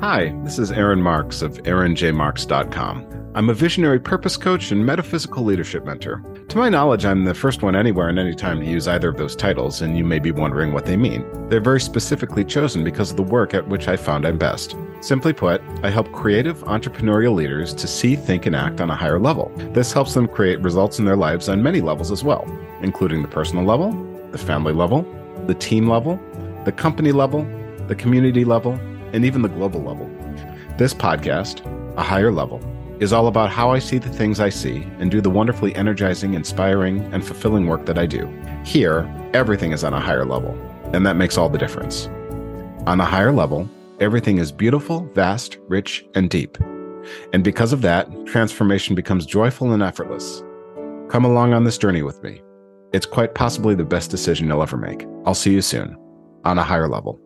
Hi, this is Aaron Marx of aaronjmarx.com. I'm a visionary purpose coach and metaphysical leadership mentor. To my knowledge, I'm the first one anywhere and anytime to use either of those titles, and you may be wondering what they mean. They're very specifically chosen because of the work at which I found I'm best. Simply put, I help creative entrepreneurial leaders to see, think, and act on a higher level. This helps them create results in their lives on many levels as well, including the personal level, the family level, the team level, the company level, the community level, and even the global level. This podcast, A Higher Level, is all about how I see the things I see and do the wonderfully energizing, inspiring, and fulfilling work that I do. Here, everything is on a higher level, and that makes all the difference. On a higher level, everything is beautiful, vast, rich, and deep. And because of that, transformation becomes joyful and effortless. Come along on this journey with me. It's quite possibly the best decision you'll ever make. I'll see you soon on a higher level.